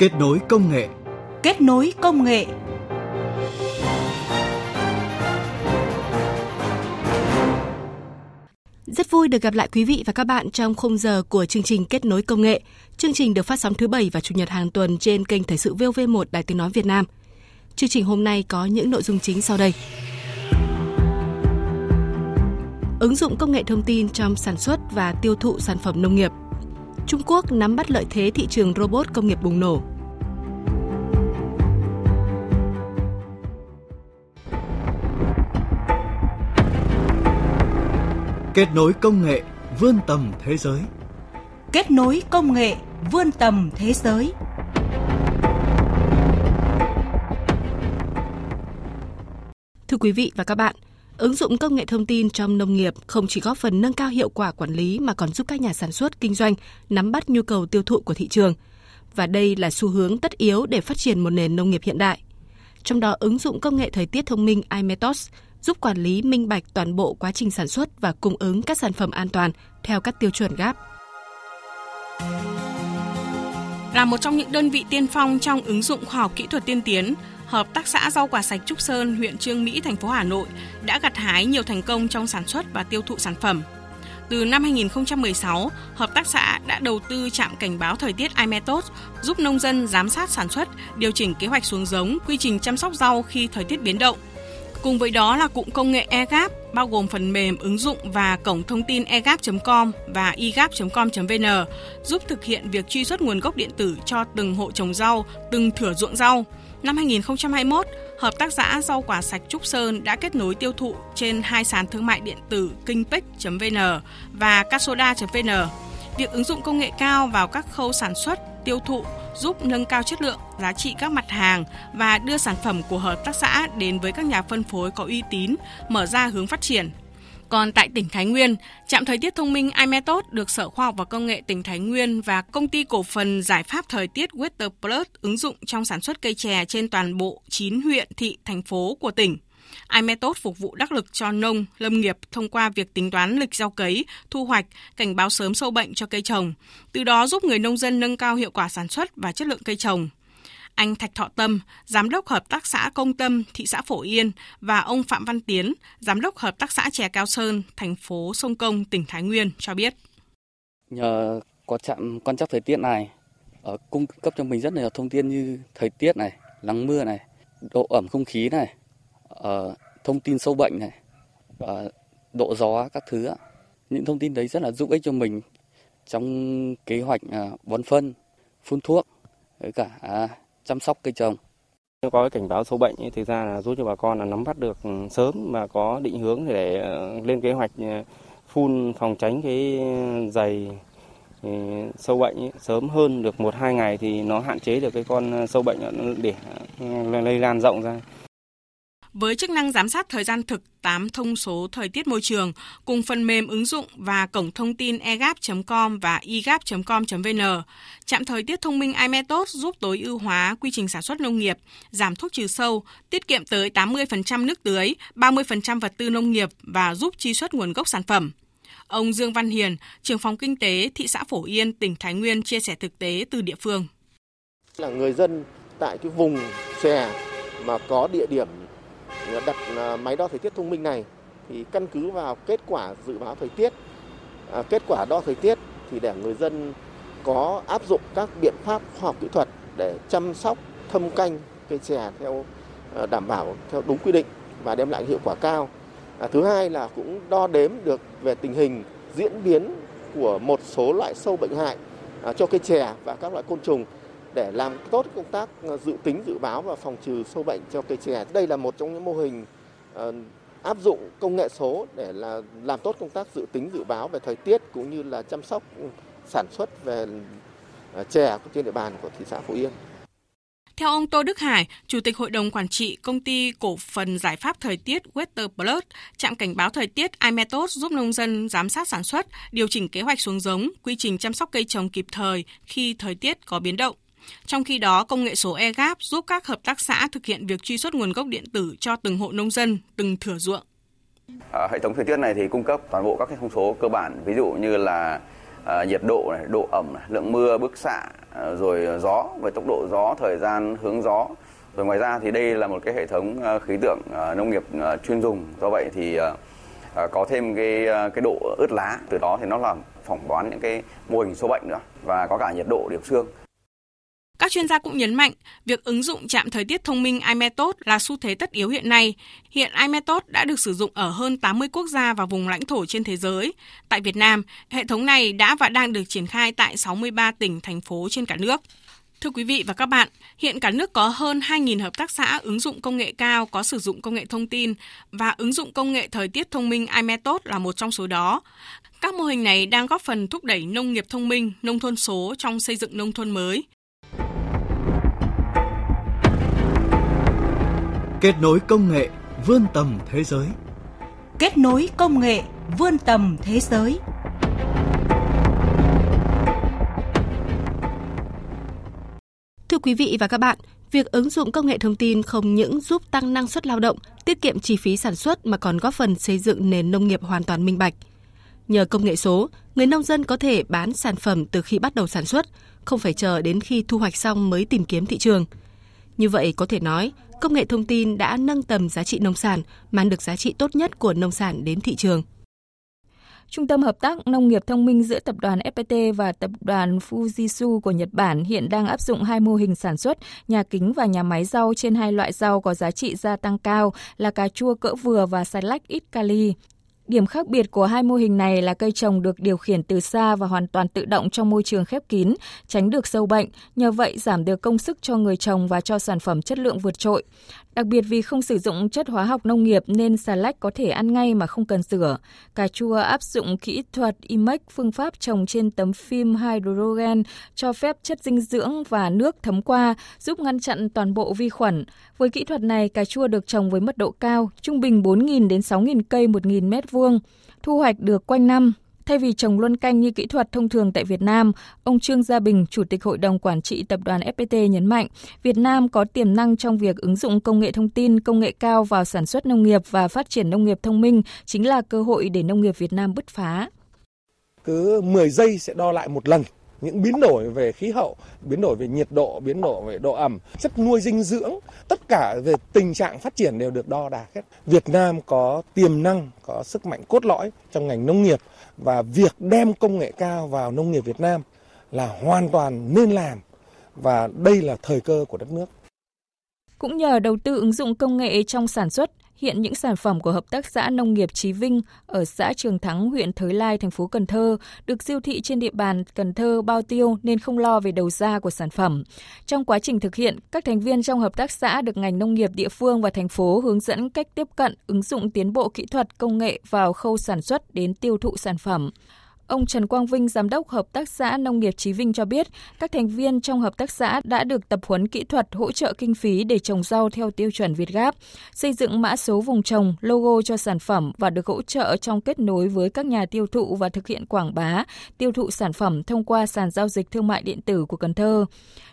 Kết nối công nghệ. Kết nối công nghệ. Rất vui được gặp lại quý vị và các bạn trong khung giờ của chương trình Kết nối công nghệ. Chương trình được phát sóng thứ Bảy và Chủ nhật hàng tuần trên kênh Thời sự VOV1 Đài Tiếng Nói Việt Nam. Chương trình hôm nay có những nội dung chính sau đây. Ứng dụng công nghệ thông tin trong sản xuất và tiêu thụ sản phẩm nông nghiệp. Trung Quốc nắm bắt lợi thế thị trường robot công nghiệp bùng nổ. Kết nối công nghệ vươn tầm thế giới. Kết nối công nghệ vươn tầm thế giới. Thưa quý vị và các bạn, ứng dụng công nghệ thông tin trong nông nghiệp không chỉ góp phần nâng cao hiệu quả quản lý mà còn giúp các nhà sản xuất kinh doanh nắm bắt nhu cầu tiêu thụ của thị trường. Và đây là xu hướng tất yếu để phát triển một nền nông nghiệp hiện đại. Trong đó ứng dụng công nghệ thời tiết thông minh iMethods giúp quản lý minh bạch toàn bộ quá trình sản xuất và cung ứng các sản phẩm an toàn theo các tiêu chuẩn GAP. Là một trong những đơn vị tiên phong trong ứng dụng khoa học kỹ thuật tiên tiến, Hợp tác xã rau quả sạch Trúc Sơn, huyện Trương Mỹ, thành phố Hà Nội đã gặt hái nhiều thành công trong sản xuất và tiêu thụ sản phẩm. Từ năm 2016, hợp tác xã đã đầu tư trạm cảnh báo thời tiết imetos giúp nông dân giám sát sản xuất, điều chỉnh kế hoạch xuống giống, quy trình chăm sóc rau khi thời tiết biến động. Cùng với đó là cụm công nghệ eGap bao gồm phần mềm ứng dụng và cổng thông tin egap.com và egap.com.vn giúp thực hiện việc truy xuất nguồn gốc điện tử cho từng hộ trồng rau, từng thửa ruộng rau. Năm 2021, Hợp tác xã rau quả sạch Trúc Sơn đã kết nối tiêu thụ trên hai sàn thương mại điện tử kinhpech.vn và casoda.vn. Việc ứng dụng công nghệ cao vào các khâu sản xuất, tiêu thụ giúp nâng cao chất lượng, giá trị các mặt hàng và đưa sản phẩm của hợp tác xã đến với các nhà phân phối có uy tín, mở ra hướng phát triển. Còn tại tỉnh Thái Nguyên, trạm thời tiết thông minh iMethod được Sở Khoa học và Công nghệ tỉnh Thái Nguyên và công ty cổ phần giải pháp thời tiết Weather Plus ứng dụng trong sản xuất cây chè trên toàn bộ 9 huyện, thị, thành phố của tỉnh iMethod phục vụ đắc lực cho nông, lâm nghiệp thông qua việc tính toán lịch gieo cấy, thu hoạch, cảnh báo sớm sâu bệnh cho cây trồng, từ đó giúp người nông dân nâng cao hiệu quả sản xuất và chất lượng cây trồng. Anh Thạch Thọ Tâm, Giám đốc Hợp tác xã Công Tâm, thị xã Phổ Yên và ông Phạm Văn Tiến, Giám đốc Hợp tác xã Chè Cao Sơn, thành phố Sông Công, tỉnh Thái Nguyên cho biết. Nhờ có trạm quan trắc thời tiết này, ở cung cấp cho mình rất nhiều thông tin như thời tiết này, nắng mưa này, độ ẩm không khí này, uh, thông tin sâu bệnh này và độ gió các thứ những thông tin đấy rất là giúp ích cho mình trong kế hoạch à, bón phân phun thuốc với cả à, chăm sóc cây trồng. Có cái cảnh báo sâu bệnh thì thực ra là giúp cho bà con là nắm bắt được ừ, sớm và có định hướng để ờ, lên kế hoạch ờ, phun phòng tránh cái dày ừ, sâu bệnh sớm hơn được một hai ngày thì nó hạn chế được cái con sâu bệnh để lây lan rộng ra với chức năng giám sát thời gian thực 8 thông số thời tiết môi trường cùng phần mềm ứng dụng và cổng thông tin egap.com và egap.com.vn. Trạm thời tiết thông minh imetos giúp tối ưu hóa quy trình sản xuất nông nghiệp, giảm thuốc trừ sâu, tiết kiệm tới 80% nước tưới, 30% vật tư nông nghiệp và giúp truy xuất nguồn gốc sản phẩm. Ông Dương Văn Hiền, trưởng phòng kinh tế thị xã Phổ Yên, tỉnh Thái Nguyên chia sẻ thực tế từ địa phương. Là người dân tại cái vùng xòe mà có địa điểm đặt à, máy đo thời tiết thông minh này thì căn cứ vào kết quả dự báo thời tiết, à, kết quả đo thời tiết thì để người dân có áp dụng các biện pháp khoa học kỹ thuật để chăm sóc thâm canh cây chè theo à, đảm bảo theo đúng quy định và đem lại hiệu quả cao. À, thứ hai là cũng đo đếm được về tình hình diễn biến của một số loại sâu bệnh hại à, cho cây chè và các loại côn trùng để làm tốt công tác ờ, dự tính dự báo và phòng trừ sâu bệnh cho cây chè. Đây là một trong những mô hình ờ, áp dụng công nghệ số để là làm tốt công tác dự tính dự báo về thời tiết cũng như là chăm sóc ừ, sản xuất về ờ, chè trên địa bàn của thị xã Phú Yên. Theo ông Tô Đức Hải, Chủ tịch Hội đồng Quản trị Công ty Cổ phần Giải pháp Thời tiết Weather Plus, trạm cảnh báo thời tiết Imetos giúp nông dân giám sát sản xuất, điều chỉnh kế hoạch xuống giống, quy trình chăm sóc cây trồng kịp thời khi thời tiết có biến động. Trong khi đó, công nghệ số eGap giúp các hợp tác xã thực hiện việc truy xuất nguồn gốc điện tử cho từng hộ nông dân, từng thửa ruộng. À, hệ thống thời tiết này thì cung cấp toàn bộ các cái thông số cơ bản, ví dụ như là à, nhiệt độ này, độ ẩm này, lượng mưa bức xạ à, rồi gió về tốc độ gió thời gian hướng gió. Rồi ngoài ra thì đây là một cái hệ thống à, khí tượng à, nông nghiệp à, chuyên dùng. Do vậy thì à, à, có thêm cái à, cái độ ướt lá từ đó thì nó làm phỏng đoán những cái mô hình sâu bệnh nữa và có cả nhiệt độ điểm xương các chuyên gia cũng nhấn mạnh, việc ứng dụng trạm thời tiết thông minh iMethod là xu thế tất yếu hiện nay. Hiện iMethod đã được sử dụng ở hơn 80 quốc gia và vùng lãnh thổ trên thế giới. Tại Việt Nam, hệ thống này đã và đang được triển khai tại 63 tỉnh, thành phố trên cả nước. Thưa quý vị và các bạn, hiện cả nước có hơn 2.000 hợp tác xã ứng dụng công nghệ cao có sử dụng công nghệ thông tin và ứng dụng công nghệ thời tiết thông minh iMethod là một trong số đó. Các mô hình này đang góp phần thúc đẩy nông nghiệp thông minh, nông thôn số trong xây dựng nông thôn mới. Kết nối công nghệ vươn tầm thế giới. Kết nối công nghệ vươn tầm thế giới. Thưa quý vị và các bạn, việc ứng dụng công nghệ thông tin không những giúp tăng năng suất lao động, tiết kiệm chi phí sản xuất mà còn góp phần xây dựng nền nông nghiệp hoàn toàn minh bạch. Nhờ công nghệ số, người nông dân có thể bán sản phẩm từ khi bắt đầu sản xuất, không phải chờ đến khi thu hoạch xong mới tìm kiếm thị trường. Như vậy có thể nói, công nghệ thông tin đã nâng tầm giá trị nông sản, mang được giá trị tốt nhất của nông sản đến thị trường. Trung tâm Hợp tác Nông nghiệp Thông minh giữa Tập đoàn FPT và Tập đoàn Fujitsu của Nhật Bản hiện đang áp dụng hai mô hình sản xuất nhà kính và nhà máy rau trên hai loại rau có giá trị gia tăng cao là cà chua cỡ vừa và xà lách ít kali. Điểm khác biệt của hai mô hình này là cây trồng được điều khiển từ xa và hoàn toàn tự động trong môi trường khép kín, tránh được sâu bệnh, nhờ vậy giảm được công sức cho người trồng và cho sản phẩm chất lượng vượt trội. Đặc biệt vì không sử dụng chất hóa học nông nghiệp nên xà lách có thể ăn ngay mà không cần rửa. Cà chua áp dụng kỹ thuật IMEC phương pháp trồng trên tấm phim hydrogen cho phép chất dinh dưỡng và nước thấm qua, giúp ngăn chặn toàn bộ vi khuẩn. Với kỹ thuật này, cà chua được trồng với mật độ cao, trung bình 4.000 đến 6.000 cây 1.000 mét vuông, thu hoạch được quanh năm. Thay vì trồng luân canh như kỹ thuật thông thường tại Việt Nam, ông Trương Gia Bình, Chủ tịch Hội đồng Quản trị Tập đoàn FPT nhấn mạnh, Việt Nam có tiềm năng trong việc ứng dụng công nghệ thông tin, công nghệ cao vào sản xuất nông nghiệp và phát triển nông nghiệp thông minh chính là cơ hội để nông nghiệp Việt Nam bứt phá. Cứ 10 giây sẽ đo lại một lần những biến đổi về khí hậu, biến đổi về nhiệt độ, biến đổi về độ ẩm, chất nuôi dinh dưỡng, tất cả về tình trạng phát triển đều được đo đạc hết. Việt Nam có tiềm năng, có sức mạnh cốt lõi trong ngành nông nghiệp và việc đem công nghệ cao vào nông nghiệp Việt Nam là hoàn toàn nên làm và đây là thời cơ của đất nước. Cũng nhờ đầu tư ứng dụng công nghệ trong sản xuất, Hiện những sản phẩm của Hợp tác xã Nông nghiệp Chí Vinh ở xã Trường Thắng, huyện Thới Lai, thành phố Cần Thơ được siêu thị trên địa bàn Cần Thơ bao tiêu nên không lo về đầu ra của sản phẩm. Trong quá trình thực hiện, các thành viên trong hợp tác xã được ngành nông nghiệp địa phương và thành phố hướng dẫn cách tiếp cận, ứng dụng tiến bộ kỹ thuật công nghệ vào khâu sản xuất đến tiêu thụ sản phẩm. Ông Trần Quang Vinh, Giám đốc Hợp tác xã Nông nghiệp Chí Vinh cho biết, các thành viên trong hợp tác xã đã được tập huấn kỹ thuật hỗ trợ kinh phí để trồng rau theo tiêu chuẩn Việt Gáp, xây dựng mã số vùng trồng, logo cho sản phẩm và được hỗ trợ trong kết nối với các nhà tiêu thụ và thực hiện quảng bá, tiêu thụ sản phẩm thông qua sàn giao dịch thương mại điện tử của Cần Thơ.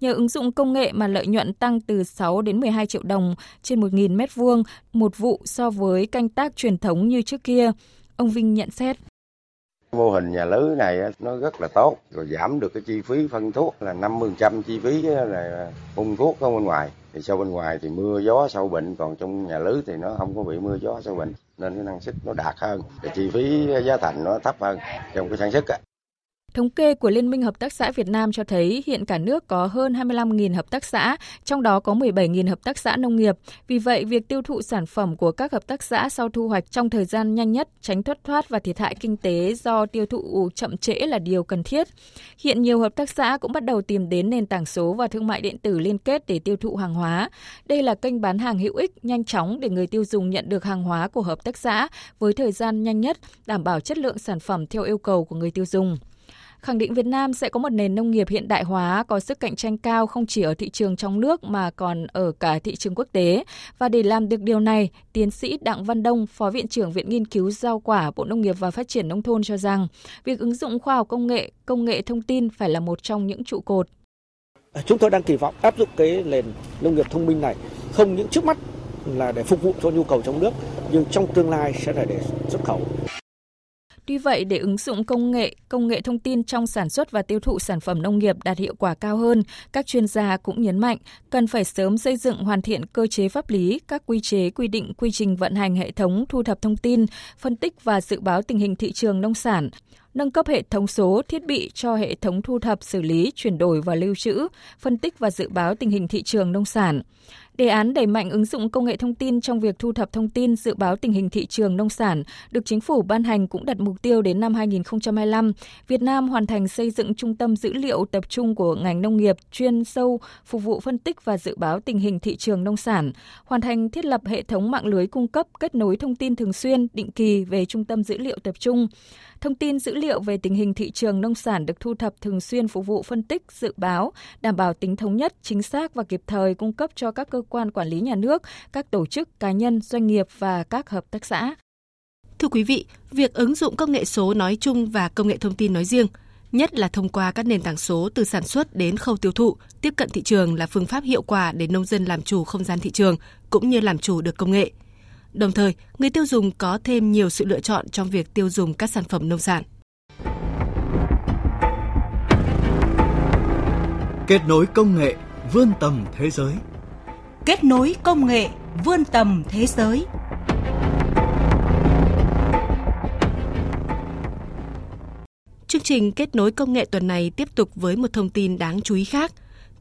Nhờ ứng dụng công nghệ mà lợi nhuận tăng từ 6 đến 12 triệu đồng trên 1.000 mét vuông một vụ so với canh tác truyền thống như trước kia. Ông Vinh nhận xét. Mô hình nhà lưới này nó rất là tốt, rồi giảm được cái chi phí phân thuốc là 50% chi phí là phun thuốc ở bên ngoài. Thì sau bên ngoài thì mưa gió sâu bệnh, còn trong nhà lưới thì nó không có bị mưa gió sâu bệnh, nên cái năng suất nó đạt hơn, cái chi phí giá thành nó thấp hơn trong cái sản xuất. Thống kê của Liên minh Hợp tác xã Việt Nam cho thấy hiện cả nước có hơn 25.000 hợp tác xã, trong đó có 17.000 hợp tác xã nông nghiệp. Vì vậy, việc tiêu thụ sản phẩm của các hợp tác xã sau thu hoạch trong thời gian nhanh nhất, tránh thất thoát và thiệt hại kinh tế do tiêu thụ chậm trễ là điều cần thiết. Hiện nhiều hợp tác xã cũng bắt đầu tìm đến nền tảng số và thương mại điện tử liên kết để tiêu thụ hàng hóa. Đây là kênh bán hàng hữu ích, nhanh chóng để người tiêu dùng nhận được hàng hóa của hợp tác xã với thời gian nhanh nhất, đảm bảo chất lượng sản phẩm theo yêu cầu của người tiêu dùng khẳng định Việt Nam sẽ có một nền nông nghiệp hiện đại hóa có sức cạnh tranh cao không chỉ ở thị trường trong nước mà còn ở cả thị trường quốc tế. Và để làm được điều này, tiến sĩ Đặng Văn Đông, Phó Viện trưởng Viện Nghiên cứu Rau quả Bộ Nông nghiệp và Phát triển Nông thôn cho rằng, việc ứng dụng khoa học công nghệ, công nghệ thông tin phải là một trong những trụ cột. Chúng tôi đang kỳ vọng áp dụng cái nền nông nghiệp thông minh này không những trước mắt là để phục vụ cho nhu cầu trong nước nhưng trong tương lai sẽ là để xuất khẩu. Tuy vậy, để ứng dụng công nghệ, công nghệ thông tin trong sản xuất và tiêu thụ sản phẩm nông nghiệp đạt hiệu quả cao hơn, các chuyên gia cũng nhấn mạnh cần phải sớm xây dựng hoàn thiện cơ chế pháp lý, các quy chế quy định quy trình vận hành hệ thống thu thập thông tin, phân tích và dự báo tình hình thị trường nông sản, nâng cấp hệ thống số thiết bị cho hệ thống thu thập, xử lý, chuyển đổi và lưu trữ, phân tích và dự báo tình hình thị trường nông sản. Đề án đẩy mạnh ứng dụng công nghệ thông tin trong việc thu thập thông tin dự báo tình hình thị trường nông sản được chính phủ ban hành cũng đặt mục tiêu đến năm 2025, Việt Nam hoàn thành xây dựng trung tâm dữ liệu tập trung của ngành nông nghiệp chuyên sâu phục vụ phân tích và dự báo tình hình thị trường nông sản, hoàn thành thiết lập hệ thống mạng lưới cung cấp kết nối thông tin thường xuyên, định kỳ về trung tâm dữ liệu tập trung. Thông tin dữ liệu về tình hình thị trường nông sản được thu thập thường xuyên phục vụ phân tích, dự báo, đảm bảo tính thống nhất, chính xác và kịp thời cung cấp cho các cơ quan quản lý nhà nước, các tổ chức, cá nhân, doanh nghiệp và các hợp tác xã. Thưa quý vị, việc ứng dụng công nghệ số nói chung và công nghệ thông tin nói riêng, nhất là thông qua các nền tảng số từ sản xuất đến khâu tiêu thụ, tiếp cận thị trường là phương pháp hiệu quả để nông dân làm chủ không gian thị trường cũng như làm chủ được công nghệ. Đồng thời, người tiêu dùng có thêm nhiều sự lựa chọn trong việc tiêu dùng các sản phẩm nông sản. Kết nối công nghệ vươn tầm thế giới. Kết nối công nghệ vươn tầm thế giới. Chương trình kết nối công nghệ tuần này tiếp tục với một thông tin đáng chú ý khác.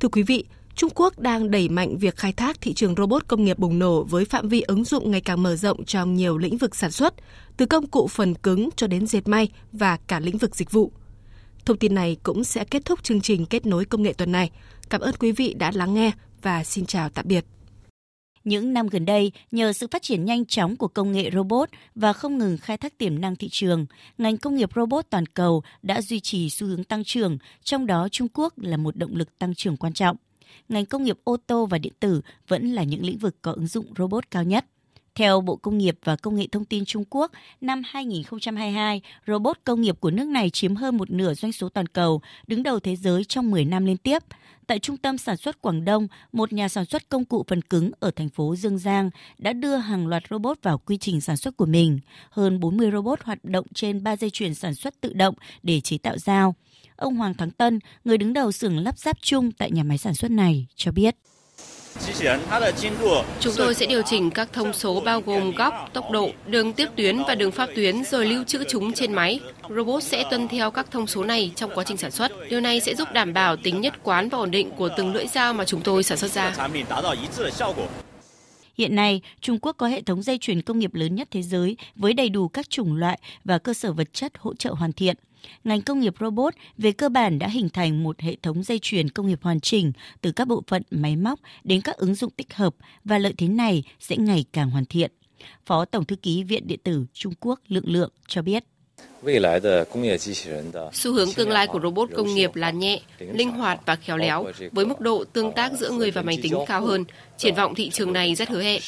Thưa quý vị, Trung Quốc đang đẩy mạnh việc khai thác thị trường robot công nghiệp bùng nổ với phạm vi ứng dụng ngày càng mở rộng trong nhiều lĩnh vực sản xuất, từ công cụ phần cứng cho đến dệt may và cả lĩnh vực dịch vụ. Thông tin này cũng sẽ kết thúc chương trình kết nối công nghệ tuần này. Cảm ơn quý vị đã lắng nghe và xin chào tạm biệt. Những năm gần đây, nhờ sự phát triển nhanh chóng của công nghệ robot và không ngừng khai thác tiềm năng thị trường, ngành công nghiệp robot toàn cầu đã duy trì xu hướng tăng trưởng, trong đó Trung Quốc là một động lực tăng trưởng quan trọng ngành công nghiệp ô tô và điện tử vẫn là những lĩnh vực có ứng dụng robot cao nhất. Theo Bộ Công nghiệp và Công nghệ Thông tin Trung Quốc, năm 2022, robot công nghiệp của nước này chiếm hơn một nửa doanh số toàn cầu, đứng đầu thế giới trong 10 năm liên tiếp. Tại Trung tâm Sản xuất Quảng Đông, một nhà sản xuất công cụ phần cứng ở thành phố Dương Giang đã đưa hàng loạt robot vào quy trình sản xuất của mình. Hơn 40 robot hoạt động trên 3 dây chuyền sản xuất tự động để chế tạo dao. Ông Hoàng Thắng Tân, người đứng đầu xưởng lắp ráp chung tại nhà máy sản xuất này, cho biết. Chúng tôi sẽ điều chỉnh các thông số bao gồm góc, tốc độ, đường tiếp tuyến và đường pháp tuyến rồi lưu trữ chúng trên máy. Robot sẽ tuân theo các thông số này trong quá trình sản xuất. Điều này sẽ giúp đảm bảo tính nhất quán và ổn định của từng lưỡi dao mà chúng tôi sản xuất ra. Hiện nay, Trung Quốc có hệ thống dây chuyền công nghiệp lớn nhất thế giới với đầy đủ các chủng loại và cơ sở vật chất hỗ trợ hoàn thiện. Ngành công nghiệp robot về cơ bản đã hình thành một hệ thống dây chuyền công nghiệp hoàn chỉnh từ các bộ phận máy móc đến các ứng dụng tích hợp và lợi thế này sẽ ngày càng hoàn thiện. Phó Tổng thư ký Viện Điện tử Trung Quốc Lượng Lượng cho biết. Xu hướng tương lai của robot công nghiệp là nhẹ, linh hoạt và khéo léo, với mức độ tương tác giữa người và máy tính cao hơn. Triển vọng thị trường này rất hứa hẹn.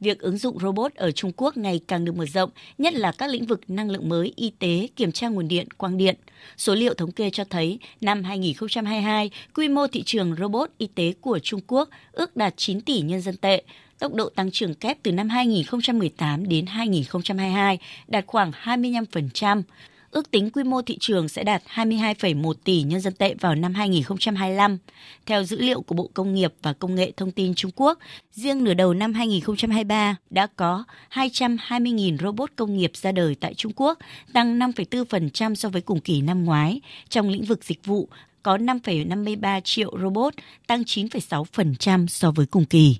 Việc ứng dụng robot ở Trung Quốc ngày càng được mở rộng, nhất là các lĩnh vực năng lượng mới, y tế, kiểm tra nguồn điện, quang điện. Số liệu thống kê cho thấy, năm 2022, quy mô thị trường robot y tế của Trung Quốc ước đạt 9 tỷ nhân dân tệ, tốc độ tăng trưởng kép từ năm 2018 đến 2022 đạt khoảng 25%. Ước tính quy mô thị trường sẽ đạt 22,1 tỷ nhân dân tệ vào năm 2025. Theo dữ liệu của Bộ Công nghiệp và Công nghệ Thông tin Trung Quốc, riêng nửa đầu năm 2023 đã có 220.000 robot công nghiệp ra đời tại Trung Quốc, tăng 5,4% so với cùng kỳ năm ngoái. Trong lĩnh vực dịch vụ, có 5,53 triệu robot, tăng 9,6% so với cùng kỳ.